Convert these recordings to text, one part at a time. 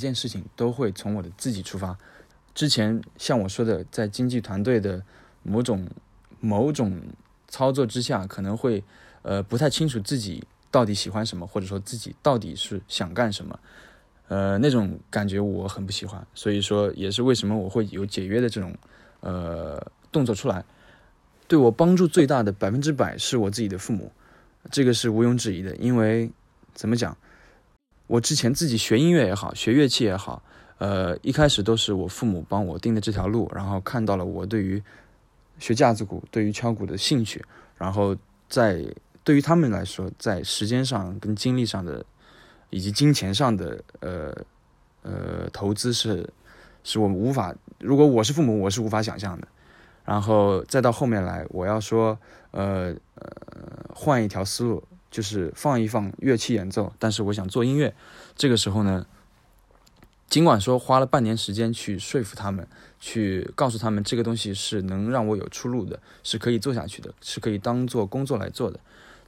件事情都会从我的自己出发。之前像我说的，在经纪团队的某种某种操作之下，可能会呃不太清楚自己到底喜欢什么，或者说自己到底是想干什么，呃那种感觉我很不喜欢。所以说也是为什么我会有解约的这种呃动作出来。对我帮助最大的百分之百是我自己的父母，这个是毋庸置疑的。因为怎么讲，我之前自己学音乐也好，学乐器也好。呃，一开始都是我父母帮我定的这条路，然后看到了我对于学架子鼓、对于敲鼓的兴趣，然后在对于他们来说，在时间上、跟精力上的以及金钱上的呃呃投资是是我们无法，如果我是父母，我是无法想象的。然后再到后面来，我要说呃呃换一条思路，就是放一放乐器演奏，但是我想做音乐，这个时候呢。尽管说花了半年时间去说服他们，去告诉他们这个东西是能让我有出路的，是可以做下去的，是可以当做工作来做的，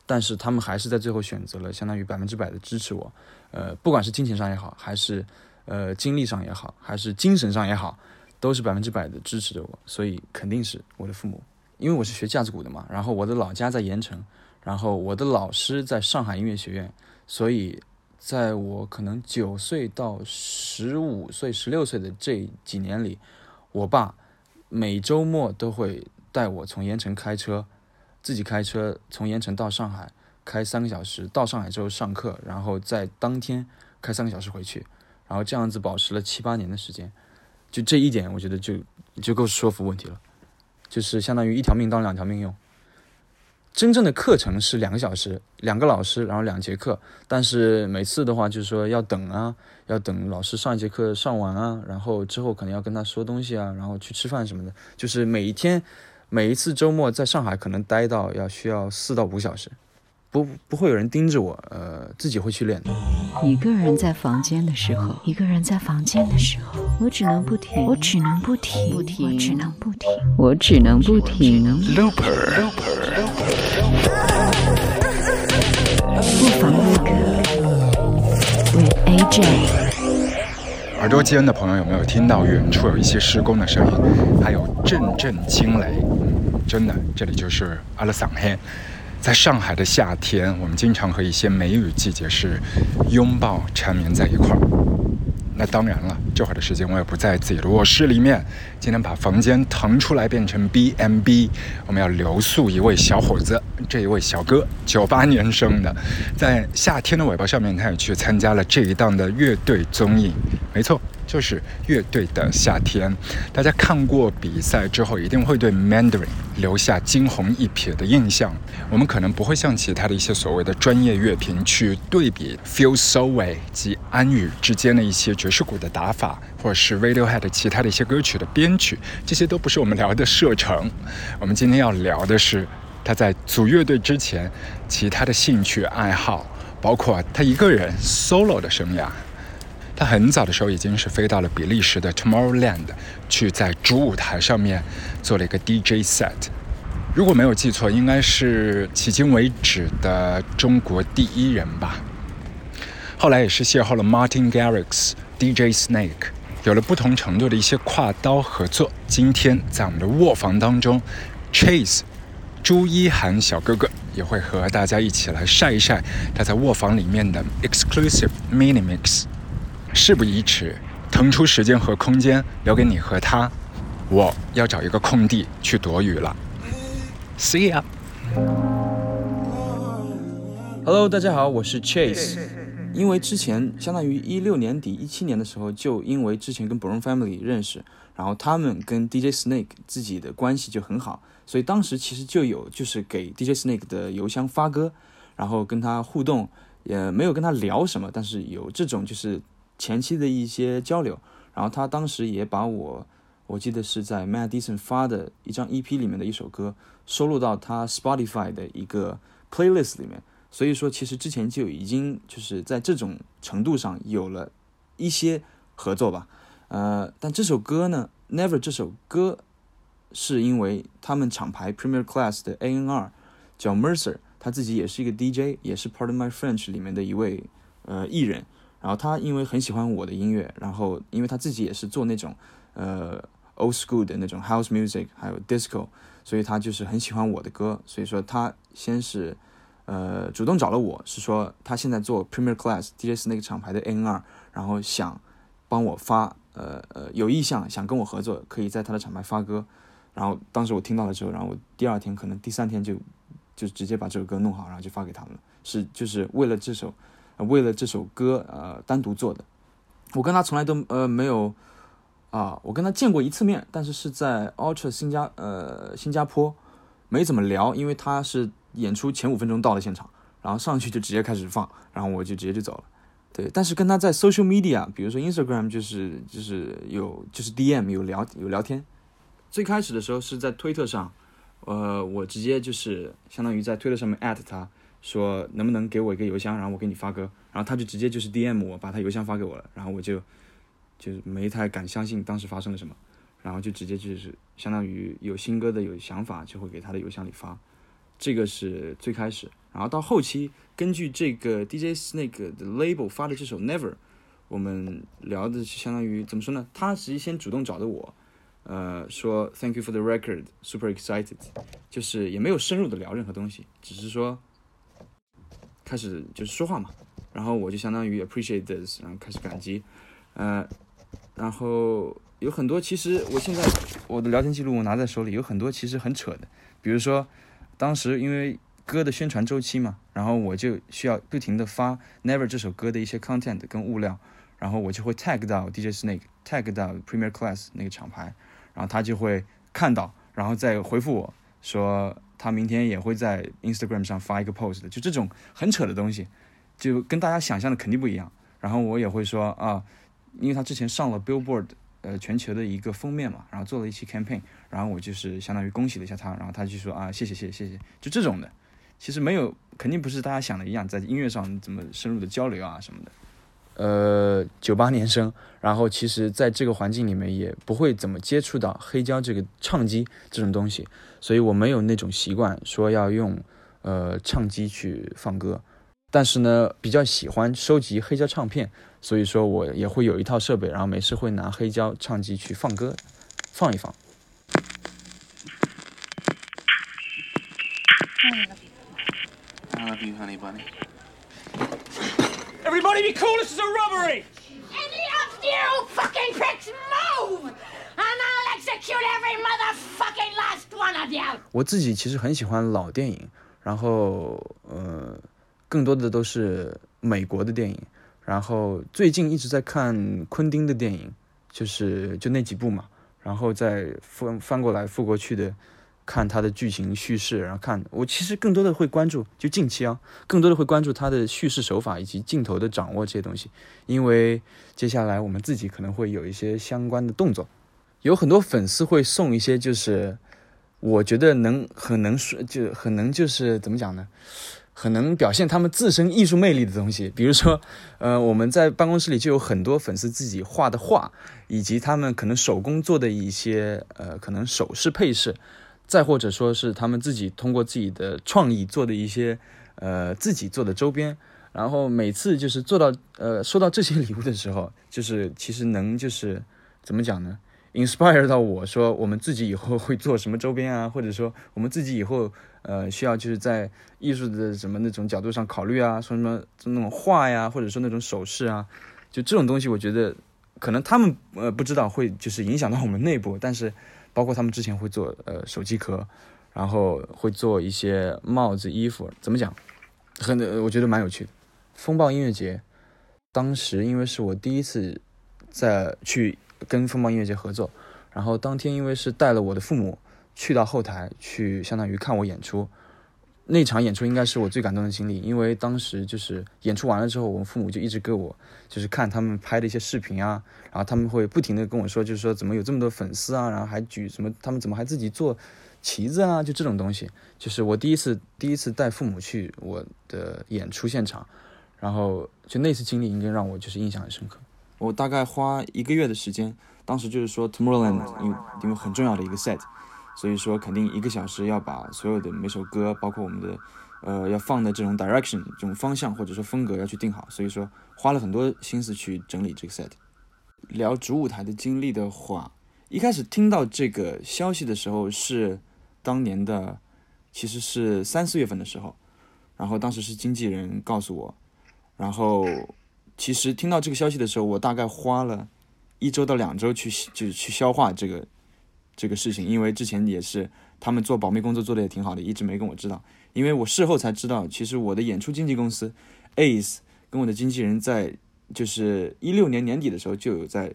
但是他们还是在最后选择了相当于百分之百的支持我，呃，不管是金钱上也好，还是呃精力上也好，还是精神上也好，都是百分之百的支持着我，所以肯定是我的父母，因为我是学架子鼓的嘛，然后我的老家在盐城，然后我的老师在上海音乐学院，所以。在我可能九岁到十五岁、十六岁的这几年里，我爸每周末都会带我从盐城开车，自己开车从盐城到上海，开三个小时，到上海之后上课，然后在当天开三个小时回去，然后这样子保持了七八年的时间，就这一点，我觉得就就够说服问题了，就是相当于一条命当两条命用。真正的课程是两个小时，两个老师，然后两节课。但是每次的话，就是说要等啊，要等老师上一节课上完啊，然后之后可能要跟他说东西啊，然后去吃饭什么的。就是每一天，每一次周末在上海可能待到要需要四到五小时，不不会有人盯着我，呃，自己会去练的。一个人在房间的时候，一个人在房间的时候，我只能不停，我只能不停，不停，我只能不停，我只能不停。Looper，Looper。不妨录歌，with AJ。耳朵尖的朋友有没有听到远处有一些施工的声音，还有阵阵惊雷？真的，这里就是阿拉桑黑。在上海的夏天，我们经常和一些梅雨季节是拥抱缠绵在一块儿。那当然了，这会儿的时间我也不在自己的卧室里面。今天把房间腾出来变成 B M B，我们要留宿一位小伙子，这一位小哥，九八年生的，在夏天的尾巴上面，他也去参加了这一档的乐队综艺。没错。就是乐队的夏天，大家看过比赛之后，一定会对 Mandarin 留下惊鸿一瞥的印象。我们可能不会像其他的一些所谓的专业乐评去对比 Feel So Way 及安宇之间的一些爵士鼓的打法，或者是 Radiohead 其他的一些歌曲的编曲，这些都不是我们聊的射程。我们今天要聊的是他在组乐队之前，其他的兴趣爱好，包括他一个人 solo 的生涯。他很早的时候已经是飞到了比利时的 Tomorrowland，去在主舞台上面做了一个 DJ set。如果没有记错，应该是迄今为止的中国第一人吧。后来也是邂逅了 Martin Garrix、DJ Snake，有了不同程度的一些跨刀合作。今天在我们的卧房当中，Chase 朱一涵小哥哥也会和大家一起来晒一晒他在卧房里面的 exclusive mini mix。事不宜迟，腾出时间和空间留给你和他。我要找一个空地去躲雨了。See ya。Hello，大家好，我是 Chase。因为之前相当于一六年底、一七年的时候，就因为之前跟 Brown Family 认识，然后他们跟 DJ Snake 自己的关系就很好，所以当时其实就有就是给 DJ Snake 的邮箱发歌，然后跟他互动，也没有跟他聊什么，但是有这种就是。前期的一些交流，然后他当时也把我，我记得是在 Madison 发的一张 EP 里面的一首歌收录到他 Spotify 的一个 playlist 里面，所以说其实之前就已经就是在这种程度上有了一些合作吧，呃，但这首歌呢，Never 这首歌是因为他们厂牌 Premier Class 的 A.N.R 叫 Mercer，他自己也是一个 DJ，也是 Part of My French 里面的一位呃艺人。然后他因为很喜欢我的音乐，然后因为他自己也是做那种呃 old school 的那种 house music，还有 disco，所以他就是很喜欢我的歌，所以说他先是呃主动找了我，是说他现在做 Premier Class DJ 是那个厂牌的 A.N.R，然后想帮我发呃呃有意向想跟我合作，可以在他的厂牌发歌。然后当时我听到了之后，然后我第二天可能第三天就就直接把这首歌弄好，然后就发给他们了。是就是为了这首，为了这首歌呃单独做的。我跟他从来都呃没有啊，我跟他见过一次面，但是是在 Ultra 新加呃新加坡，没怎么聊，因为他是演出前五分钟到了现场，然后上去就直接开始放，然后我就直接就走了。对，但是跟他在 Social Media，比如说 Instagram，就是就是有就是 DM 有聊有聊天。最开始的时候是在推特上，呃，我直接就是相当于在推特上面艾特他，说能不能给我一个邮箱，然后我给你发歌，然后他就直接就是 D M 我，把他邮箱发给我了，然后我就就是没太敢相信当时发生了什么，然后就直接就是相当于有新歌的有想法就会给他的邮箱里发，这个是最开始，然后到后期根据这个 D J Snake 的 label 发的这首 Never，我们聊的是相当于怎么说呢？他实际先主动找的我。呃，说 Thank you for the record, super excited，就是也没有深入的聊任何东西，只是说开始就是说话嘛，然后我就相当于 appreciate this，然后开始感激，呃，然后有很多其实我现在我的聊天记录我拿在手里，有很多其实很扯的，比如说当时因为歌的宣传周期嘛，然后我就需要不停的发 Never 这首歌的一些 content 跟物料，然后我就会 tag 到 DJ Snake，tag 到 Premier Class 那个厂牌。然后他就会看到，然后再回复我说他明天也会在 Instagram 上发一个 post 的，就这种很扯的东西，就跟大家想象的肯定不一样。然后我也会说啊，因为他之前上了 Billboard 呃全球的一个封面嘛，然后做了一期 campaign，然后我就是相当于恭喜了一下他，然后他就说啊谢谢谢谢谢谢，就这种的，其实没有肯定不是大家想的一样，在音乐上怎么深入的交流啊什么的。呃，九八年生，然后其实在这个环境里面也不会怎么接触到黑胶这个唱机这种东西，所以我没有那种习惯说要用呃唱机去放歌，但是呢比较喜欢收集黑胶唱片，所以说我也会有一套设备，然后没事会拿黑胶唱机去放歌，放一放。I love you, honey bunny. Everybody be cool, this is a robbery! Any of you fucking pricks move! And I'll execute every motherfucking last one of you! 我自己其实很喜欢老电影，然后呃，更多的都是美国的电影。然后最近一直在看昆汀的电影，就是就那几部嘛，然后再翻翻过来覆过去的。看它的剧情叙事，然后看我其实更多的会关注，就近期啊，更多的会关注它的叙事手法以及镜头的掌握这些东西，因为接下来我们自己可能会有一些相关的动作，有很多粉丝会送一些，就是我觉得能很能说，就很能就是怎么讲呢，很能表现他们自身艺术魅力的东西，比如说，呃，我们在办公室里就有很多粉丝自己画的画，以及他们可能手工做的一些呃可能首饰配饰。再或者说是他们自己通过自己的创意做的一些，呃，自己做的周边，然后每次就是做到呃收到这些礼物的时候，就是其实能就是怎么讲呢？inspire 到我说我们自己以后会做什么周边啊，或者说我们自己以后呃需要就是在艺术的什么那种角度上考虑啊，说什么就那种画呀，或者说那种首饰啊，就这种东西，我觉得可能他们呃不知道会就是影响到我们内部，但是。包括他们之前会做呃手机壳，然后会做一些帽子、衣服，怎么讲？很我觉得蛮有趣的。风暴音乐节，当时因为是我第一次在去跟风暴音乐节合作，然后当天因为是带了我的父母去到后台去，相当于看我演出。那场演出应该是我最感动的经历，因为当时就是演出完了之后，我父母就一直给我就是看他们拍的一些视频啊，然后他们会不停的跟我说，就是说怎么有这么多粉丝啊，然后还举什么，他们怎么还自己做旗子啊，就这种东西，就是我第一次第一次带父母去我的演出现场，然后就那次经历应该让我就是印象很深刻。我大概花一个月的时间，当时就是说 Tomorrowland 因为因为很重要的一个 set。所以说，肯定一个小时要把所有的每首歌，包括我们的呃，要放的这种 direction 这种方向或者说风格要去定好，所以说花了很多心思去整理这个 set。聊主舞台的经历的话，一开始听到这个消息的时候是当年的，其实是三四月份的时候，然后当时是经纪人告诉我，然后其实听到这个消息的时候，我大概花了一周到两周去就是去消化这个这个事情，因为之前也是他们做保密工作做的也挺好的，一直没跟我知道，因为我事后才知道，其实我的演出经纪公司 Ace 跟我的经纪人在。就是一六年年底的时候就有在，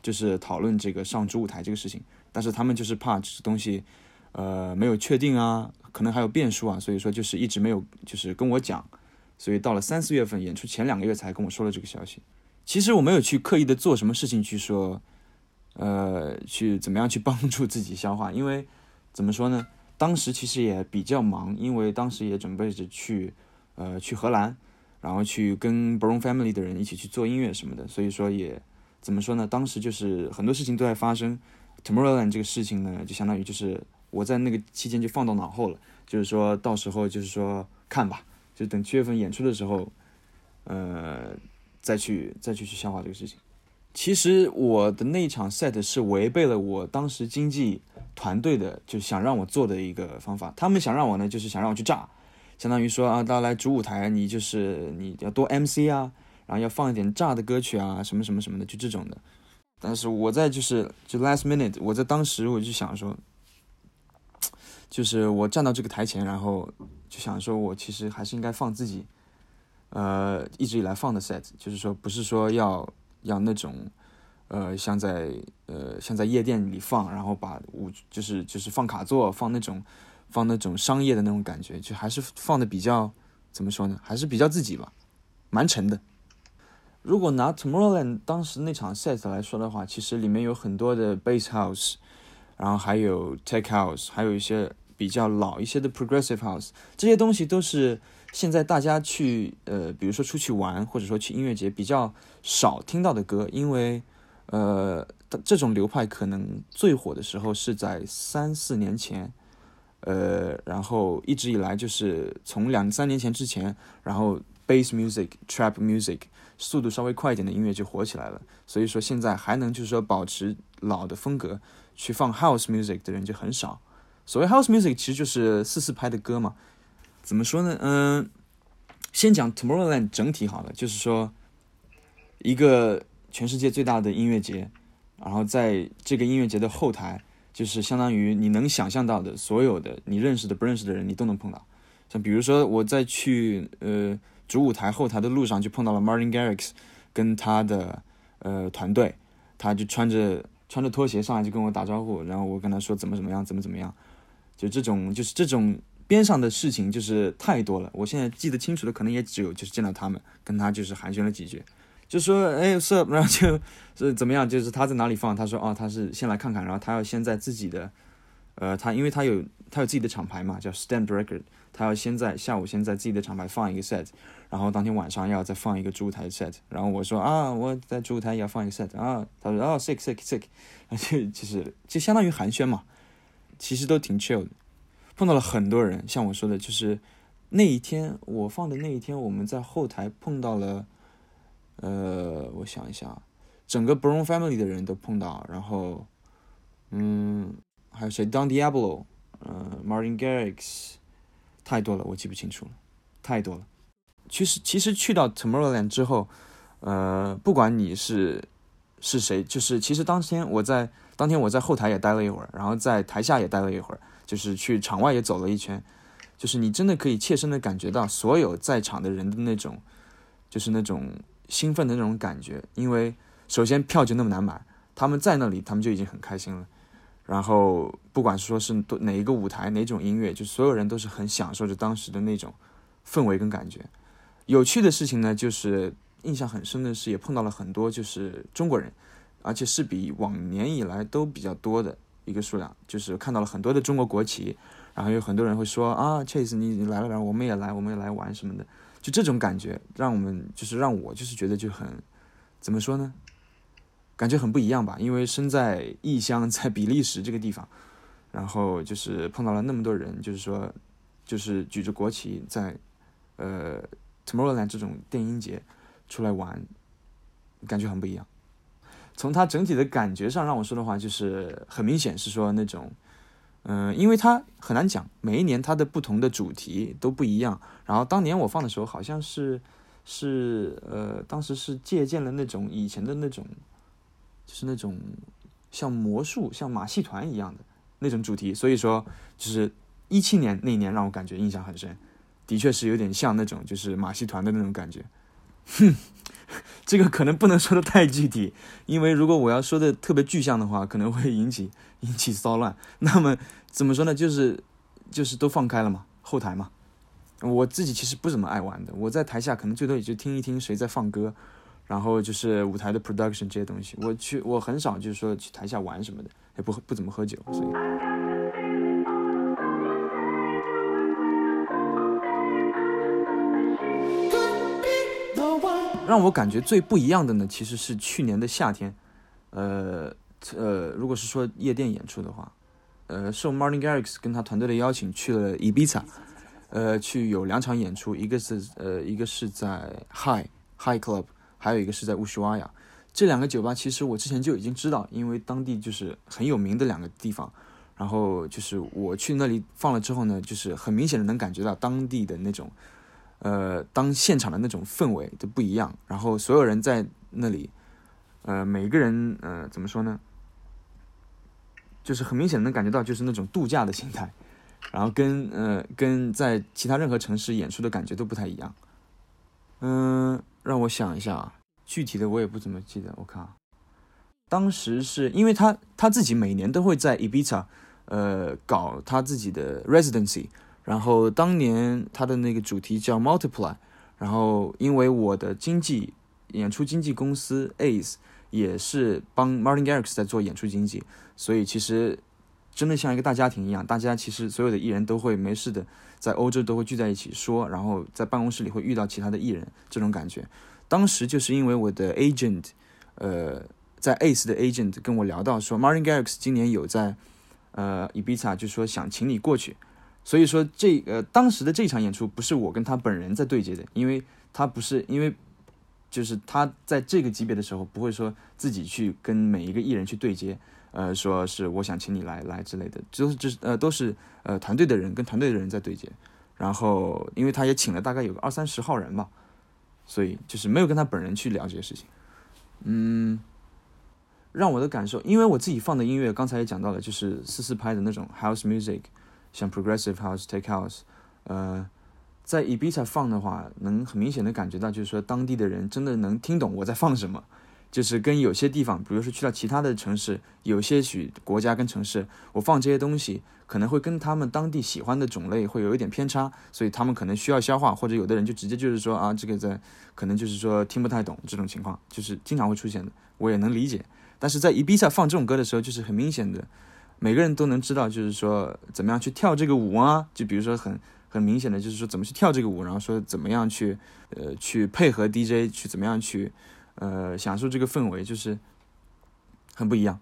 就是讨论这个上主舞台这个事情，但是他们就是怕这东西，呃，没有确定啊，可能还有变数啊，所以说就是一直没有就是跟我讲，所以到了三四月份演出前两个月才跟我说了这个消息。其实我没有去刻意的做什么事情去说，呃，去怎么样去帮助自己消化，因为怎么说呢，当时其实也比较忙，因为当时也准备着去，呃，去荷兰。然后去跟 Brown Family 的人一起去做音乐什么的，所以说也怎么说呢？当时就是很多事情都在发生，Tomorrowland 这个事情呢，就相当于就是我在那个期间就放到脑后了，就是说到时候就是说看吧，就等七月份演出的时候，呃，再去再去去消化这个事情。其实我的那一场 set 是违背了我当时经纪团队的就想让我做的一个方法，他们想让我呢，就是想让我去炸。相当于说啊，到来主舞台，你就是你要多 MC 啊，然后要放一点炸的歌曲啊，什么什么什么的，就这种的。但是我在就是就 last minute，我在当时我就想说，就是我站到这个台前，然后就想说我其实还是应该放自己，呃，一直以来放的 set，就是说不是说要要那种，呃，像在呃像在夜店里放，然后把舞就是就是放卡座放那种。放那种商业的那种感觉，就还是放的比较怎么说呢？还是比较自己吧，蛮沉的。如果拿 Tomorrowland 当时那场 set 来说的话，其实里面有很多的 bass house，然后还有 tech house，还有一些比较老一些的 progressive house，这些东西都是现在大家去呃，比如说出去玩或者说去音乐节比较少听到的歌，因为呃，这种流派可能最火的时候是在三四年前。呃，然后一直以来就是从两三年前之前，然后 bass music、trap music 速度稍微快一点的音乐就火起来了。所以说现在还能就是说保持老的风格去放 house music 的人就很少。所谓 house music 其实就是四四拍的歌嘛。怎么说呢？嗯，先讲 Tomorrowland 整体好了，就是说一个全世界最大的音乐节，然后在这个音乐节的后台。就是相当于你能想象到的所有的你认识的不认识的人，你都能碰到。像比如说我在去呃主舞台后台的路上，就碰到了 Martin Garrix 跟他的呃团队，他就穿着穿着拖鞋上来就跟我打招呼，然后我跟他说怎么怎么样，怎么怎么样。就这种就是这种边上的事情就是太多了。我现在记得清楚的可能也只有就是见到他们，跟他就是寒暄了几句。就说哎是，然后就是怎么样？就是他在哪里放？他说哦，他是先来看看，然后他要先在自己的，呃，他因为他有他有自己的厂牌嘛，叫 Stand Record，他要先在下午先在自己的厂牌放一个 set，然后当天晚上要再放一个主舞台 set。然后我说啊，我在主舞台也要放一个 set 啊。他说哦，sick sick sick，就就是就相当于寒暄嘛，其实都挺 chill 的。碰到了很多人，像我说的，就是那一天我放的那一天，我们在后台碰到了。呃，我想一下，整个 Brown Family 的人都碰到，然后，嗯，还有谁？Don Diablo，呃，Martin Garrix，太多了，我记不清楚了，太多了。其实，其实去到 Tomorrowland 之后，呃，不管你是是谁，就是其实当天我在当天我在后台也待了一会儿，然后在台下也待了一会儿，就是去场外也走了一圈，就是你真的可以切身的感觉到所有在场的人的那种，就是那种。兴奋的那种感觉，因为首先票就那么难买，他们在那里，他们就已经很开心了。然后不管说是哪一个舞台，哪种音乐，就所有人都是很享受着当时的那种氛围跟感觉。有趣的事情呢，就是印象很深的是，也碰到了很多就是中国人，而且是比往年以来都比较多的一个数量，就是看到了很多的中国国旗，然后有很多人会说啊，Chase 你你来了，然后我们也来，我们也来玩什么的。就这种感觉，让我们就是让我就是觉得就很，怎么说呢？感觉很不一样吧。因为身在异乡，在比利时这个地方，然后就是碰到了那么多人，就是说就是举着国旗在呃 Tomorrowland 这种电音节出来玩，感觉很不一样。从它整体的感觉上让我说的话，就是很明显是说那种，嗯、因为它很难讲，每一年它的不同的主题都不一样。然后当年我放的时候，好像是是呃，当时是借鉴了那种以前的那种，就是那种像魔术、像马戏团一样的那种主题。所以说，就是一七年那一年让我感觉印象很深，的确是有点像那种就是马戏团的那种感觉。哼，这个可能不能说的太具体，因为如果我要说的特别具象的话，可能会引起 引起骚乱。那么怎么说呢？就是就是都放开了嘛，后台嘛。我自己其实不怎么爱玩的，我在台下可能最多也就听一听谁在放歌，然后就是舞台的 production 这些东西。我去，我很少就是说去台下玩什么的，也不不怎么喝酒，所以。让我感觉最不一样的呢，其实是去年的夏天，呃呃，如果是说夜店演出的话，呃，受 Martin Garrix 跟他团队的邀请去了 Ibiza，呃，去有两场演出，一个是呃一个是在 High High Club，还有一个是在乌什瓦亚。这两个酒吧其实我之前就已经知道，因为当地就是很有名的两个地方。然后就是我去那里放了之后呢，就是很明显的能感觉到当地的那种。呃，当现场的那种氛围都不一样，然后所有人在那里，呃，每个人呃怎么说呢？就是很明显能感觉到，就是那种度假的心态，然后跟呃跟在其他任何城市演出的感觉都不太一样。嗯、让我想一下啊，具体的我也不怎么记得。我看啊，当时是因为他他自己每年都会在 Ibiza，呃，搞他自己的 residency。然后当年他的那个主题叫 Multiply，然后因为我的经纪演出经纪公司 Ace 也是帮 Martin Garrix 在做演出经纪，所以其实真的像一个大家庭一样，大家其实所有的艺人都会没事的在欧洲都会聚在一起说，然后在办公室里会遇到其他的艺人这种感觉。当时就是因为我的 agent，呃，在 Ace 的 agent 跟我聊到说，Martin Garrix 今年有在呃 Ibiza，就说想请你过去。所以说这呃当时的这场演出不是我跟他本人在对接的，因为他不是因为就是他在这个级别的时候不会说自己去跟每一个艺人去对接，呃说是我想请你来来之类的，就是就是呃都是呃团队的人跟团队的人在对接，然后因为他也请了大概有个二三十号人吧，所以就是没有跟他本人去聊这些事情，嗯，让我的感受，因为我自己放的音乐刚才也讲到了，就是四四拍的那种 house music。像 progressive house、take house，呃，在 Ibiza 放的话，能很明显的感觉到，就是说当地的人真的能听懂我在放什么，就是跟有些地方，比如说去到其他的城市，有些许国家跟城市，我放这些东西可能会跟他们当地喜欢的种类会有一点偏差，所以他们可能需要消化，或者有的人就直接就是说啊，这个在可能就是说听不太懂这种情况，就是经常会出现的，我也能理解。但是在 Ibiza 放这种歌的时候，就是很明显的。每个人都能知道，就是说怎么样去跳这个舞啊？就比如说很很明显的，就是说怎么去跳这个舞，然后说怎么样去呃去配合 DJ，去怎么样去呃享受这个氛围，就是很不一样，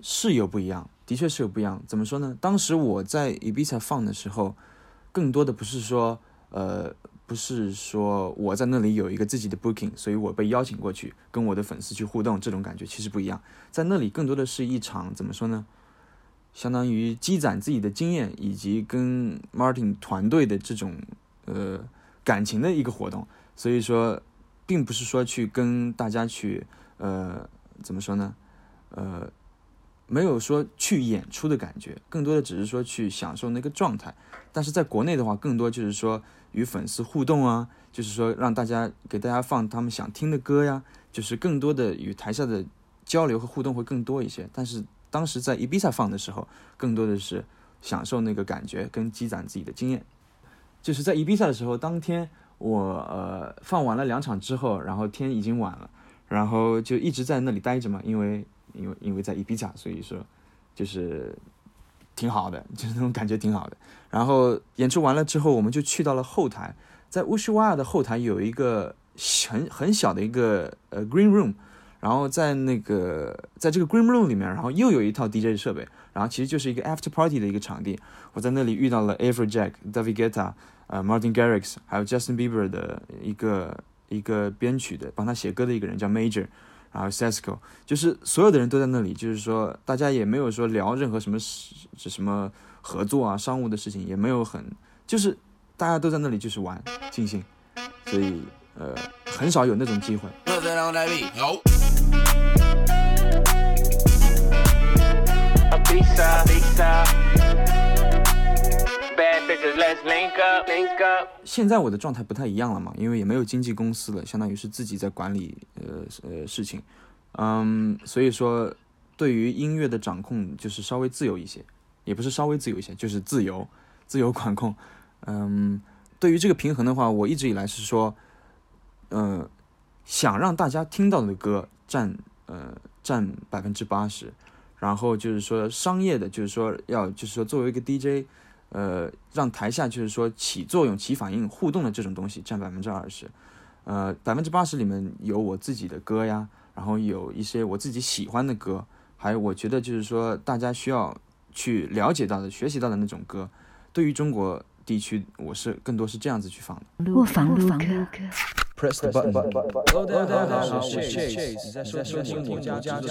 是有不一样，的确是有不一样。怎么说呢？当时我在 Ibiza 放的时候，更多的不是说呃。不是说我在那里有一个自己的 booking，所以我被邀请过去跟我的粉丝去互动，这种感觉其实不一样。在那里更多的是一场怎么说呢？相当于积攒自己的经验以及跟 Martin 团队的这种呃感情的一个活动。所以说，并不是说去跟大家去呃怎么说呢？呃，没有说去演出的感觉，更多的只是说去享受那个状态。但是在国内的话，更多就是说。与粉丝互动啊，就是说让大家给大家放他们想听的歌呀，就是更多的与台下的交流和互动会更多一些。但是当时在 Ibiza 放的时候，更多的是享受那个感觉跟积攒自己的经验。就是在 Ibiza 的时候，当天我呃放完了两场之后，然后天已经晚了，然后就一直在那里待着嘛，因为因为因为在伊比萨所以说就是。挺好的，就是那种感觉挺好的。然后演出完了之后，我们就去到了后台，在乌什瓦亚的后台有一个很很小的一个呃 green room，然后在那个在这个 Green Room 里面，然后又有一套 DJ 设备，然后其实就是一个 After Party 的一个场地。我在那里遇到了 Afrojack、David g e t t a、呃 Martin Garrix，还有 Justin Bieber 的一个一个编曲的，帮他写歌的一个人叫 Major，然后 Sesco，就是所有的人都在那里，就是说大家也没有说聊任何什么什么合作啊、商务的事情，也没有很，就是大家都在那里就是玩尽兴，所以呃很少有那种机会。现在我的状态不太一样了嘛，因为也没有经纪公司了，相当于是自己在管理呃呃事情，嗯，所以说对于音乐的掌控就是稍微自由一些，也不是稍微自由一些，就是自由自由管控。嗯，对于这个平衡的话，我一直以来是说，呃，想让大家听到的歌占呃占百分之八十，然后就是说商业的，就是说要就是说作为一个 DJ。呃，让台下就是说起作用、起反应、互动的这种东西占百分之二十，呃，百分之八十里面有我自己的歌呀，然后有一些我自己喜欢的歌，还有我觉得就是说大家需要去了解到的、学习到的那种歌。对于中国地区，我是更多是这样子去放的。卧房录歌。Press the button. Hello，大家好，我是 Chase，你在收听我家家制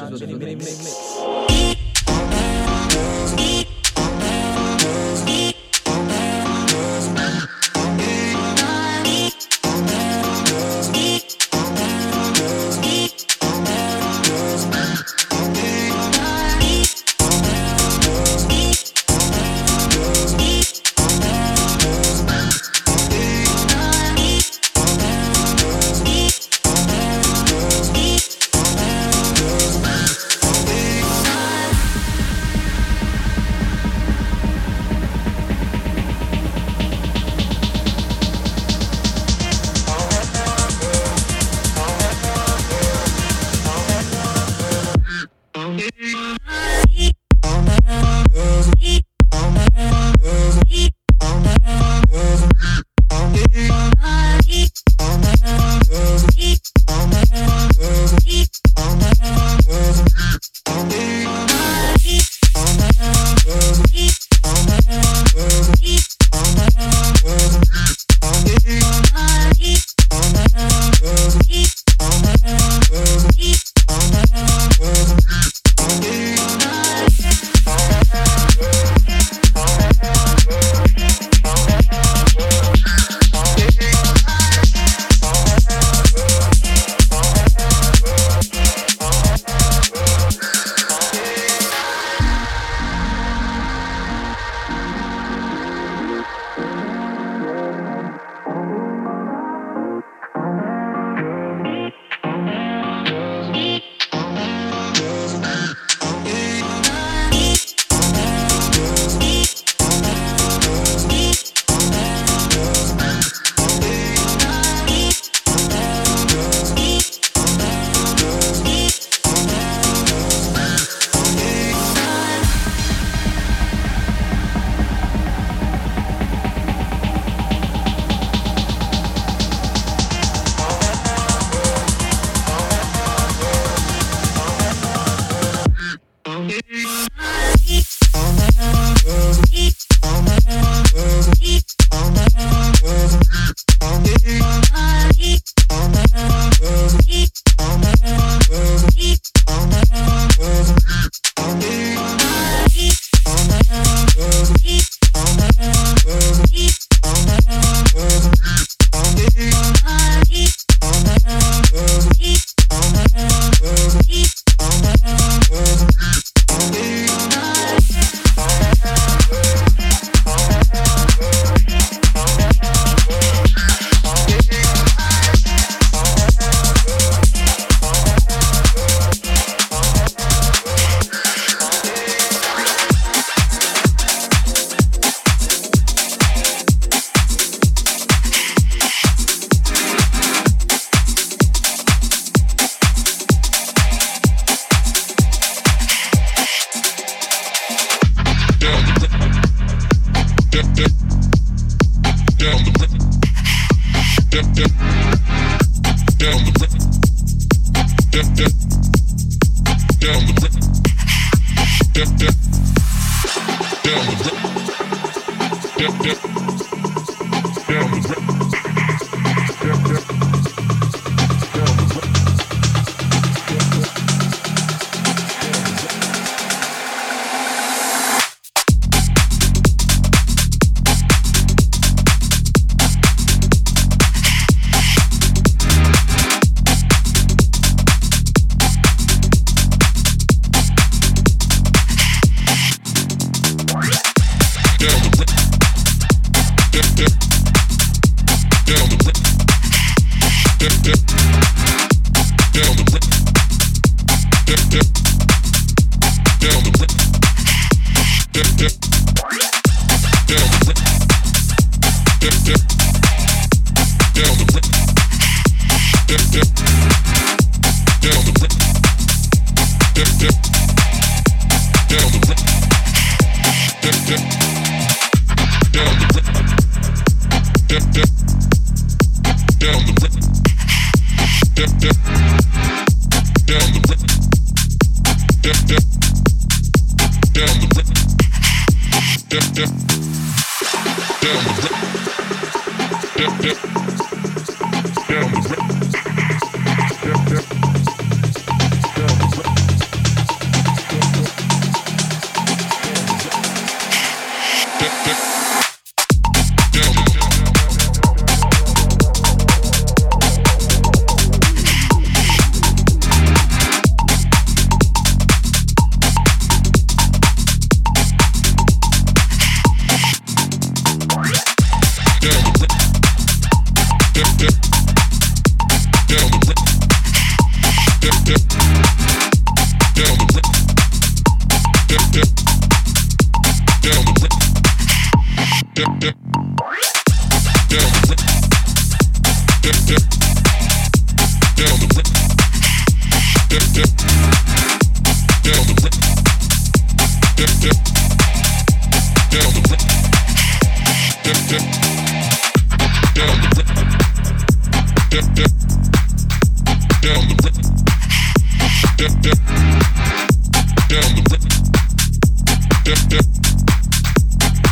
作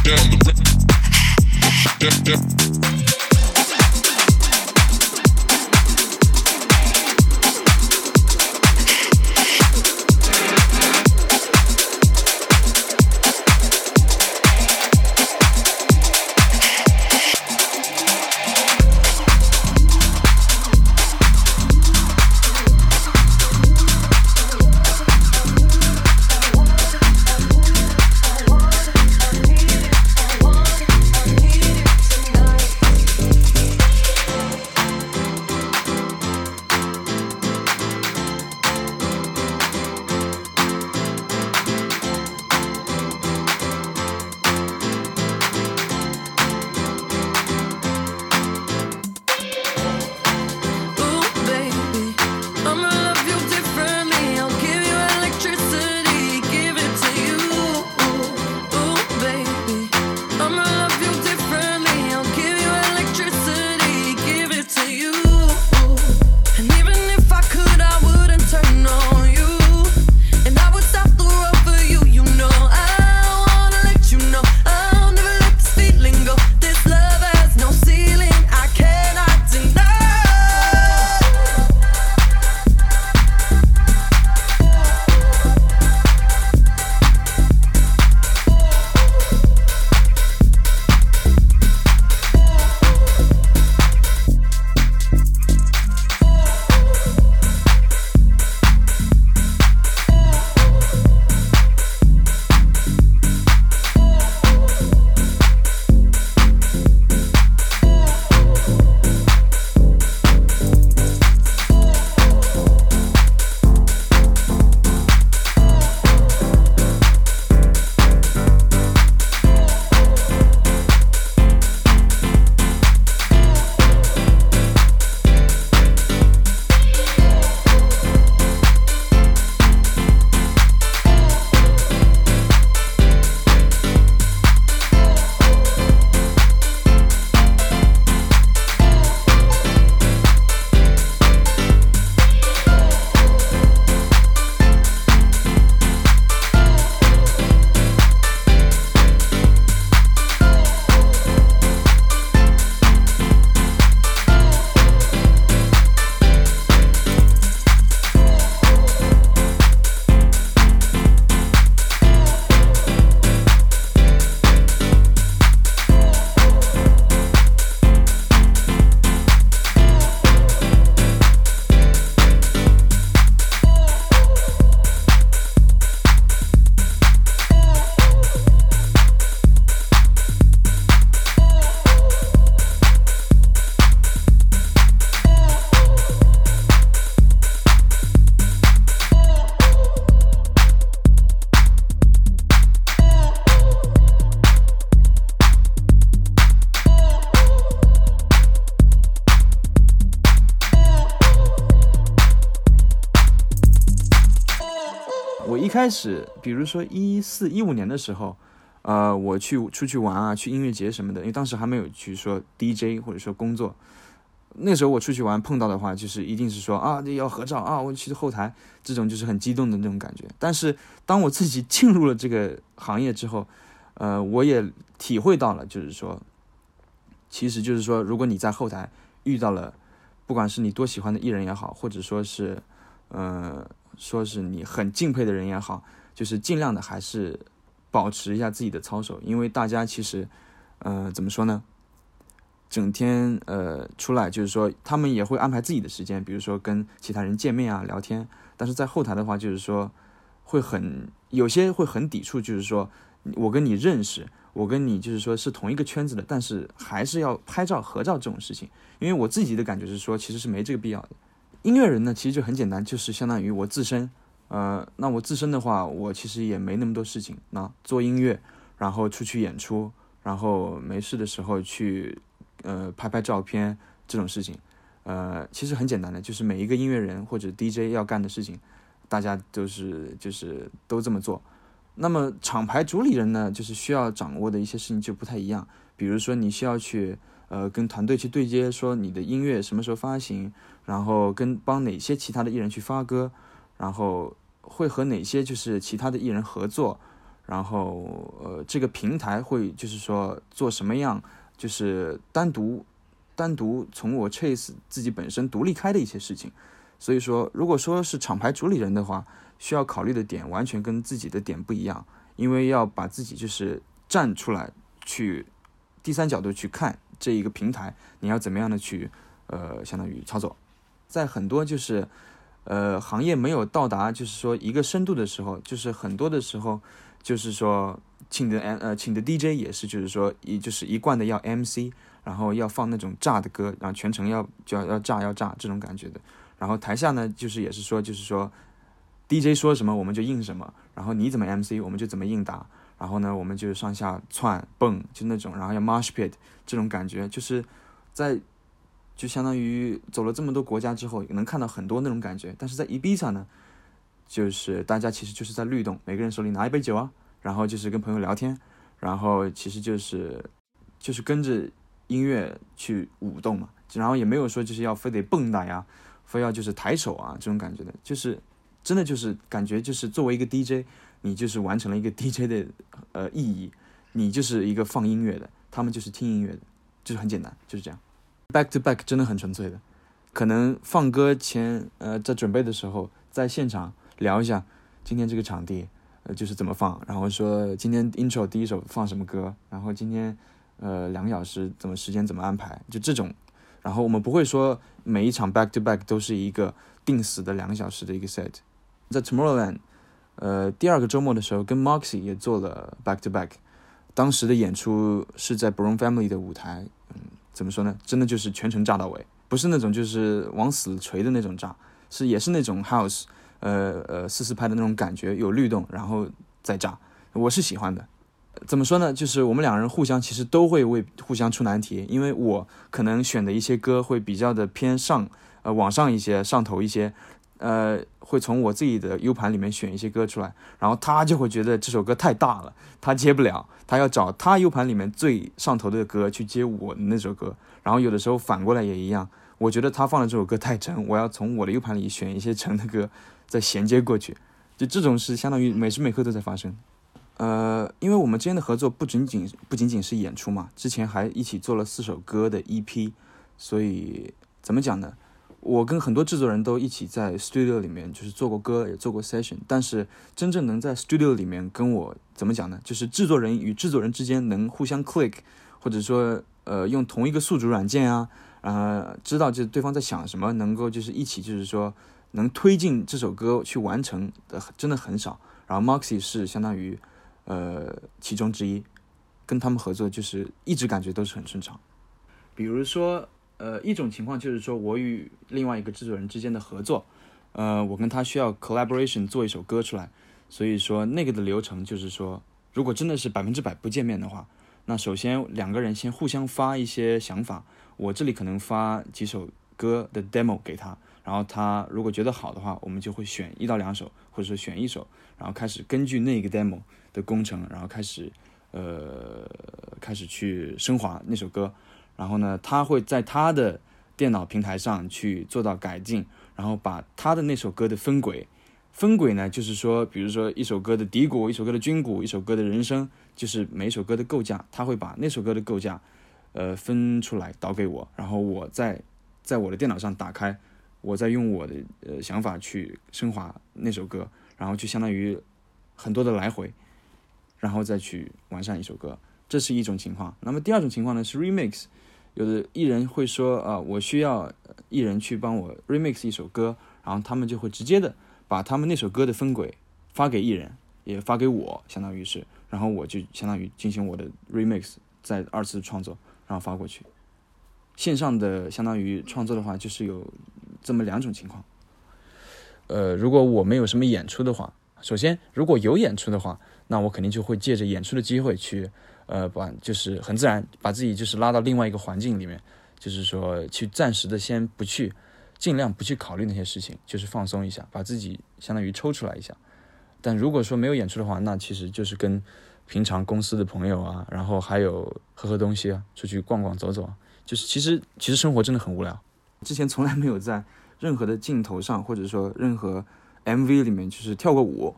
的 Mini Mix。Ooh, 开始，比如说一四一五年的时候，呃，我去出去玩啊，去音乐节什么的，因为当时还没有去说 DJ 或者说工作。那时候我出去玩碰到的话，就是一定是说啊要合照啊，我去后台，这种就是很激动的那种感觉。但是当我自己进入了这个行业之后，呃，我也体会到了，就是说，其实就是说，如果你在后台遇到了，不管是你多喜欢的艺人也好，或者说是，呃，说是你很敬佩的人也好，就是尽量的还是保持一下自己的操守，因为大家其实，呃，怎么说呢？整天呃出来，就是说他们也会安排自己的时间，比如说跟其他人见面啊、聊天。但是在后台的话，就是说会很有些会很抵触，就是说我跟你认识，我跟你就是说是同一个圈子的，但是还是要拍照合照这种事情。因为我自己的感觉是说，其实是没这个必要的。音乐人呢，其实就很简单，就是相当于我自身，呃，那我自身的话，我其实也没那么多事情，那做音乐，然后出去演出，然后没事的时候去呃拍拍照片这种事情，呃，其实很简单的，就是每一个音乐人或者 DJ 要干的事情，大家都是就是都这么做。那么厂牌主理人呢，就是需要掌握的一些事情就不太一样，比如说你需要去呃跟团队去对接，说你的音乐什么时候发行，然后跟帮哪些其他的艺人去发歌，然后会和哪些就是其他的艺人合作，然后呃这个平台会就是说做什么样，就是单独单独从我 Chase 自己本身独立开的一些事情。所以说，如果说是厂牌主理人的话，需要考虑的点完全跟自己的点不一样，因为要把自己就是站出来去第三角度去看这一个平台，你要怎么样的去呃相当于操作，在很多就是呃行业没有到达就是说一个深度的时候，就是很多的时候就是说请的 M 呃请的 DJ 也是就是说一就是一贯的要 MC，然后要放那种炸的歌，然后全程要就要要炸要炸这种感觉的，然后台下呢就是也是说就是说。DJ 说什么我们就应什么，然后你怎么 MC 我们就怎么应答，然后呢我们就上下窜蹦就那种，然后要 mosh pit 这种感觉，就是在就相当于走了这么多国家之后，能看到很多那种感觉。但是在 Ibiza 呢，就是大家其实就是在律动，每个人手里拿一杯酒啊，然后就是跟朋友聊天，然后其实就是就是跟着音乐去舞动嘛，然后也没有说就是要非得蹦跶呀，非要就是抬手啊这种感觉的，就是。真的就是感觉就是作为一个 DJ，你就是完成了一个 DJ 的呃意义，你就是一个放音乐的，他们就是听音乐的，就是很简单，就是这样。Back to back 真的很纯粹的，可能放歌前呃在准备的时候，在现场聊一下今天这个场地呃就是怎么放，然后说今天 intro 第一首放什么歌，然后今天呃两个小时怎么时间怎么安排，就这种。然后我们不会说每一场 back to back 都是一个定死的两个小时的一个 set。在 Tomorrowland，呃，第二个周末的时候，跟 Moxie 也做了 back to back。当时的演出是在 Brown Family 的舞台，怎么说呢？真的就是全程炸到尾，不是那种就是往死锤的那种炸，是也是那种 house，呃呃四四拍的那种感觉，有律动，然后再炸。我是喜欢的。怎么说呢？就是我们两人互相其实都会为互相出难题，因为我可能选的一些歌会比较的偏上，呃，往上一些，上头一些。呃，会从我自己的 U 盘里面选一些歌出来，然后他就会觉得这首歌太大了，他接不了，他要找他 U 盘里面最上头的歌去接我的那首歌。然后有的时候反过来也一样，我觉得他放的这首歌太沉，我要从我的 U 盘里选一些沉的歌再衔接过去。就这种是相当于每时每刻都在发生。呃，因为我们之间的合作不仅仅不仅仅是演出嘛，之前还一起做了四首歌的 EP，所以怎么讲呢？我跟很多制作人都一起在 studio 里面，就是做过歌，也做过 session。但是真正能在 studio 里面跟我怎么讲呢？就是制作人与制作人之间能互相 click，或者说呃用同一个宿主软件啊，呃知道就是对方在想什么，能够就是一起就是说能推进这首歌去完成的真的很少。然后 Moxie 是相当于呃其中之一，跟他们合作就是一直感觉都是很顺畅。比如说。呃，一种情况就是说我与另外一个制作人之间的合作，呃，我跟他需要 collaboration 做一首歌出来，所以说那个的流程就是说，如果真的是百分之百不见面的话，那首先两个人先互相发一些想法，我这里可能发几首歌的 demo 给他，然后他如果觉得好的话，我们就会选一到两首，或者说选一首，然后开始根据那个 demo 的工程，然后开始呃开始去升华那首歌。然后呢，他会在他的电脑平台上去做到改进，然后把他的那首歌的分轨，分轨呢，就是说，比如说一首歌的底鼓，一首歌的军鼓，一首歌的人声，就是每首歌的构架，他会把那首歌的构架，呃，分出来导给我，然后我再在我的电脑上打开，我再用我的呃想法去升华那首歌，然后就相当于很多的来回，然后再去完善一首歌，这是一种情况。那么第二种情况呢是 remix。有的艺人会说啊，我需要艺人去帮我 remix 一首歌，然后他们就会直接的把他们那首歌的分轨发给艺人，也发给我，相当于是，然后我就相当于进行我的 remix，再二次创作，然后发过去。线上的相当于创作的话，就是有这么两种情况。呃，如果我没有什么演出的话，首先，如果有演出的话，那我肯定就会借着演出的机会去，呃，把就是很自然把自己就是拉到另外一个环境里面，就是说去暂时的先不去，尽量不去考虑那些事情，就是放松一下，把自己相当于抽出来一下。但如果说没有演出的话，那其实就是跟平常公司的朋友啊，然后还有喝喝东西啊，出去逛逛走走啊，就是其实其实生活真的很无聊。之前从来没有在任何的镜头上，或者说任何 MV 里面就是跳过舞。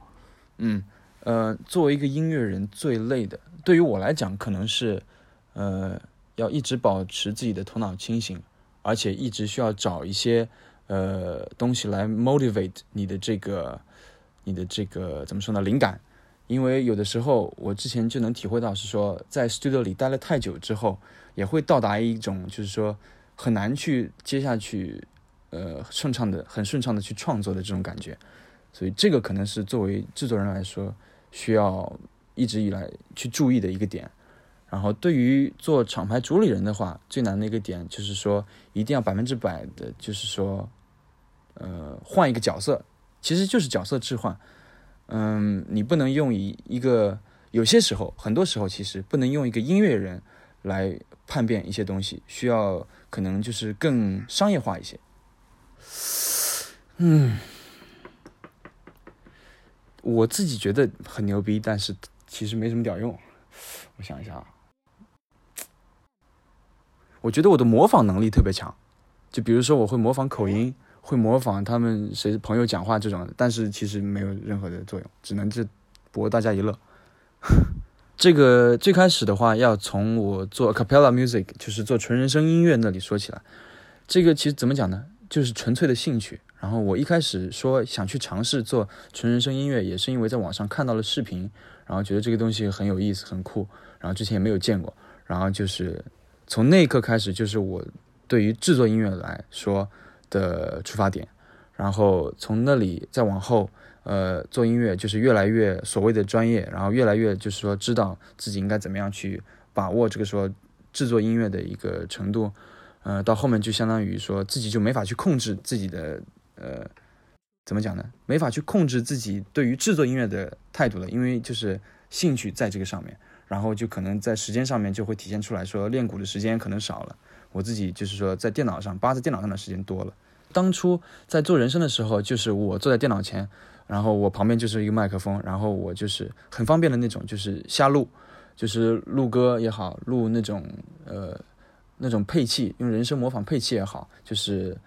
嗯，呃，作为一个音乐人，最累的，对于我来讲，可能是，呃，要一直保持自己的头脑清醒，而且一直需要找一些呃东西来 motivate 你的这个。你的这个怎么说呢？灵感，因为有的时候我之前就能体会到，是说在 studio 里待了太久之后，也会到达一种就是说很难去接下去，呃，顺畅的、很顺畅的去创作的这种感觉。所以这个可能是作为制作人来说需要一直以来去注意的一个点。然后对于做厂牌主理人的话，最难的一个点就是说一定要百分之百的，就是说，呃，换一个角色。其实就是角色置换，嗯，你不能用一一个，有些时候，很多时候，其实不能用一个音乐人来判别一些东西，需要可能就是更商业化一些。嗯，我自己觉得很牛逼，但是其实没什么屌用。我想一下啊，我觉得我的模仿能力特别强，就比如说我会模仿口音。会模仿他们谁朋友讲话这种，但是其实没有任何的作用，只能就博大家一乐。这个最开始的话，要从我做 capella music，就是做纯人声音乐那里说起来。这个其实怎么讲呢？就是纯粹的兴趣。然后我一开始说想去尝试做纯人声音乐，也是因为在网上看到了视频，然后觉得这个东西很有意思、很酷，然后之前也没有见过。然后就是从那一刻开始，就是我对于制作音乐来说。的出发点，然后从那里再往后，呃，做音乐就是越来越所谓的专业，然后越来越就是说知道自己应该怎么样去把握这个说制作音乐的一个程度，呃，到后面就相当于说自己就没法去控制自己的呃，怎么讲呢？没法去控制自己对于制作音乐的态度了，因为就是兴趣在这个上面，然后就可能在时间上面就会体现出来说练鼓的时间可能少了。我自己就是说，在电脑上扒在电脑上的时间多了。当初在做人声的时候，就是我坐在电脑前，然后我旁边就是一个麦克风，然后我就是很方便的那种，就是瞎录，就是录歌也好，录那种呃那种配器，用人声模仿配器也好，就是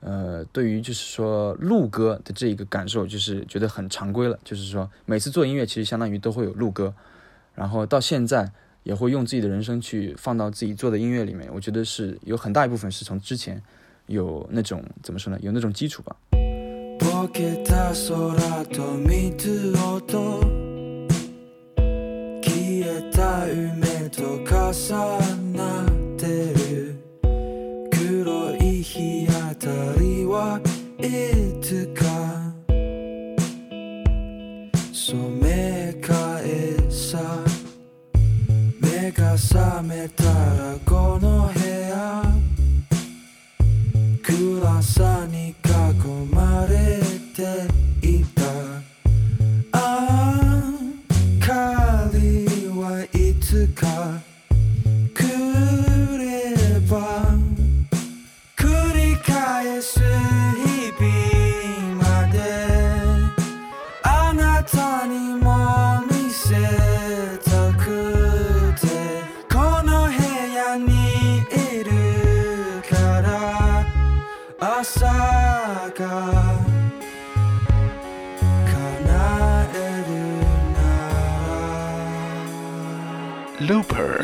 呃对于就是说录歌的这一个感受，就是觉得很常规了。就是说每次做音乐，其实相当于都会有录歌，然后到现在。也会用自己的人生去放到自己做的音乐里面，我觉得是有很大一部分是从之前有那种怎么说呢，有那种基础吧。が覚めたらこの部屋暗さに Looper